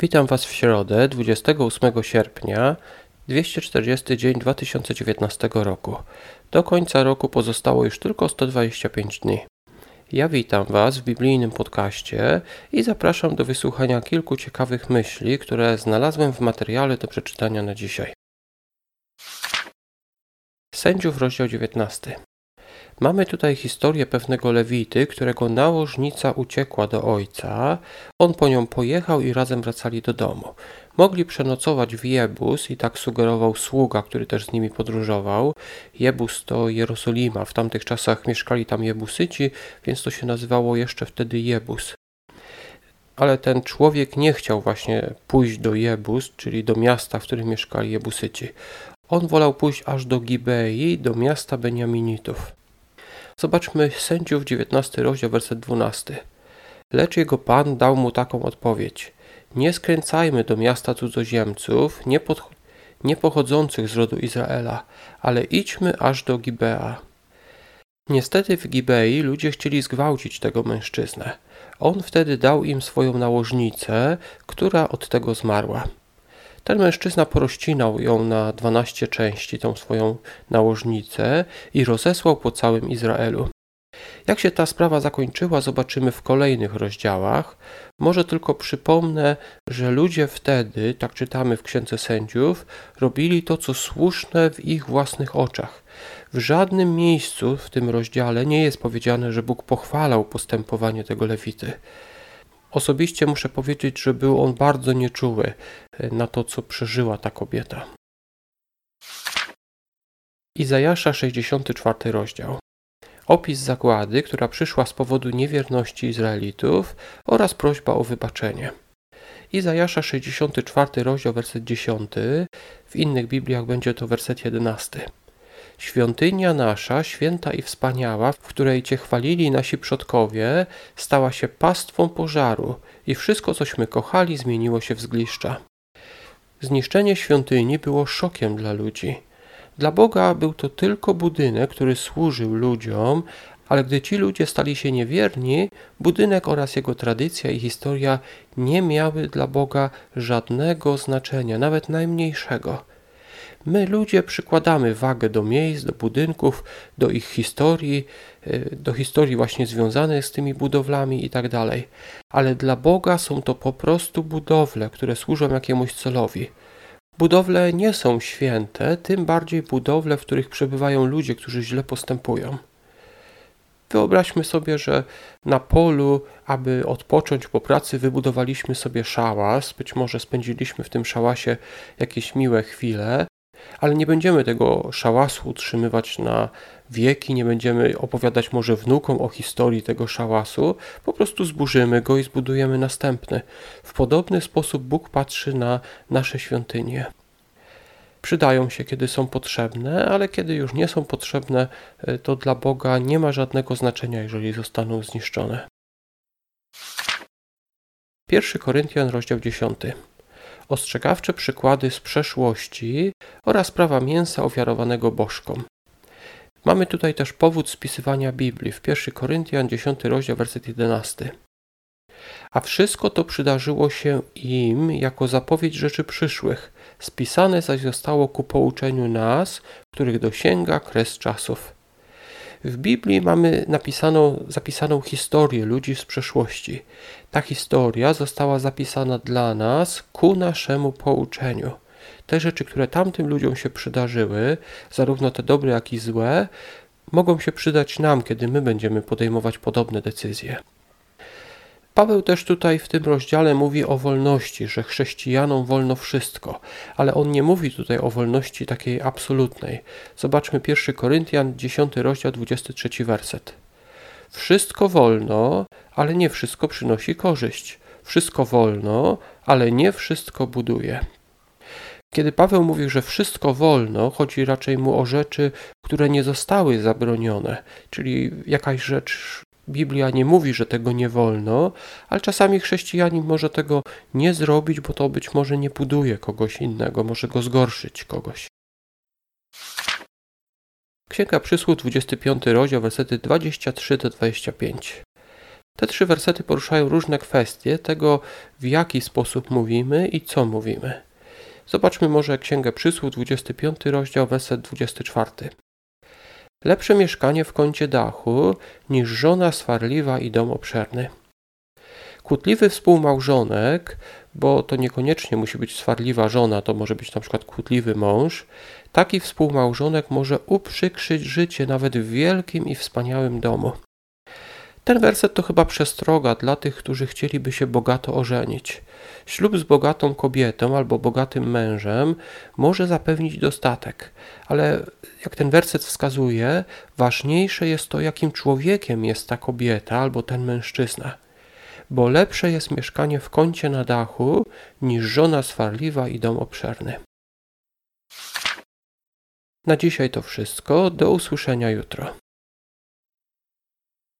Witam Was w środę, 28 sierpnia, 240 dzień 2019 roku. Do końca roku pozostało już tylko 125 dni. Ja witam Was w biblijnym podcaście i zapraszam do wysłuchania kilku ciekawych myśli, które znalazłem w materiale do przeczytania na dzisiaj. Sędziów, rozdział 19. Mamy tutaj historię pewnego Lewity, którego nałożnica uciekła do ojca. On po nią pojechał i razem wracali do domu. Mogli przenocować w Jebus i tak sugerował sługa, który też z nimi podróżował. Jebus to Jerozolima. W tamtych czasach mieszkali tam Jebusyci, więc to się nazywało jeszcze wtedy Jebus. Ale ten człowiek nie chciał właśnie pójść do Jebus, czyli do miasta, w którym mieszkali Jebusyci. On wolał pójść aż do Gibei, do miasta Beniaminitów. Zobaczmy sędziów 19 rozdział, werset 12. Lecz jego pan dał mu taką odpowiedź. Nie skręcajmy do miasta cudzoziemców, nie, pod, nie pochodzących z rodu Izraela, ale idźmy aż do Gibea. Niestety w Gibei ludzie chcieli zgwałcić tego mężczyznę. On wtedy dał im swoją nałożnicę, która od tego zmarła. Ten mężczyzna porościnał ją na dwanaście części, tą swoją nałożnicę i rozesłał po całym Izraelu. Jak się ta sprawa zakończyła, zobaczymy w kolejnych rozdziałach. Może tylko przypomnę, że ludzie wtedy, tak czytamy w Księdze Sędziów, robili to, co słuszne w ich własnych oczach. W żadnym miejscu w tym rozdziale nie jest powiedziane, że Bóg pochwalał postępowanie tego Lewity. Osobiście muszę powiedzieć, że był on bardzo nieczuły e, na to, co przeżyła ta kobieta. Izajasza 64 rozdział. Opis zagłady, która przyszła z powodu niewierności Izraelitów oraz prośba o wybaczenie. Izajasza 64 rozdział, werset 10, w innych Bibliach będzie to werset 11. Świątynia nasza, święta i wspaniała, w której Cię chwalili nasi przodkowie, stała się pastwą pożaru i wszystko, cośmy kochali, zmieniło się w zgliszcza. Zniszczenie świątyni było szokiem dla ludzi. Dla Boga był to tylko budynek, który służył ludziom, ale gdy ci ludzie stali się niewierni, budynek oraz jego tradycja i historia nie miały dla Boga żadnego znaczenia, nawet najmniejszego. My ludzie przykładamy wagę do miejsc, do budynków, do ich historii, y, do historii właśnie związanych z tymi budowlami i tak. Ale dla Boga są to po prostu budowle, które służą jakiemuś celowi. Budowle nie są święte, tym bardziej budowle, w których przebywają ludzie, którzy źle postępują. Wyobraźmy sobie, że na polu, aby odpocząć po pracy, wybudowaliśmy sobie szałas. Być może spędziliśmy w tym szałasie jakieś miłe chwile, ale nie będziemy tego szałasu utrzymywać na wieki, nie będziemy opowiadać może wnukom o historii tego szałasu, po prostu zburzymy go i zbudujemy następny. W podobny sposób Bóg patrzy na nasze świątynie. Przydają się, kiedy są potrzebne, ale kiedy już nie są potrzebne, e, to dla Boga nie ma żadnego znaczenia, jeżeli zostaną zniszczone. 1 Koryntian, rozdział 10 ostrzegawcze przykłady z przeszłości oraz prawa mięsa ofiarowanego bożkom. Mamy tutaj też powód spisywania Biblii w 1 Koryntian 10 rozdział werset 11. A wszystko to przydarzyło się im jako zapowiedź rzeczy przyszłych, spisane zaś zostało ku pouczeniu nas, których dosięga kres czasów. W Biblii mamy napisaną, zapisaną historię ludzi z przeszłości. Ta historia została zapisana dla nas ku naszemu pouczeniu. Te rzeczy, które tamtym ludziom się przydarzyły, zarówno te dobre, jak i złe, mogą się przydać nam, kiedy my będziemy podejmować podobne decyzje. Paweł też tutaj w tym rozdziale mówi o wolności, że chrześcijanom wolno wszystko, ale on nie mówi tutaj o wolności takiej absolutnej. Zobaczmy 1 Koryntian 10 rozdział 23 werset. Wszystko wolno, ale nie wszystko przynosi korzyść. Wszystko wolno, ale nie wszystko buduje. Kiedy Paweł mówi, że wszystko wolno, chodzi raczej mu o rzeczy, które nie zostały zabronione, czyli jakaś rzecz Biblia nie mówi, że tego nie wolno, ale czasami chrześcijanin może tego nie zrobić, bo to być może nie buduje kogoś innego, może go zgorszyć kogoś. Księga Przysłów, 25 rozdział, wersety 23 do 25. Te trzy wersety poruszają różne kwestie tego, w jaki sposób mówimy i co mówimy. Zobaczmy może Księgę Przysłów, 25 rozdział, werset 24. Lepsze mieszkanie w kącie dachu niż żona swarliwa i dom obszerny. Kłótliwy współmałżonek, bo to niekoniecznie musi być swarliwa żona, to może być na przykład kłótliwy mąż, taki współmałżonek może uprzykrzyć życie nawet w wielkim i wspaniałym domu. Ten werset to chyba przestroga dla tych, którzy chcieliby się bogato ożenić. Ślub z bogatą kobietą albo bogatym mężem może zapewnić dostatek, ale jak ten werset wskazuje, ważniejsze jest to, jakim człowiekiem jest ta kobieta albo ten mężczyzna. Bo lepsze jest mieszkanie w kącie na dachu niż żona swarliwa i dom obszerny. Na dzisiaj to wszystko. Do usłyszenia jutro.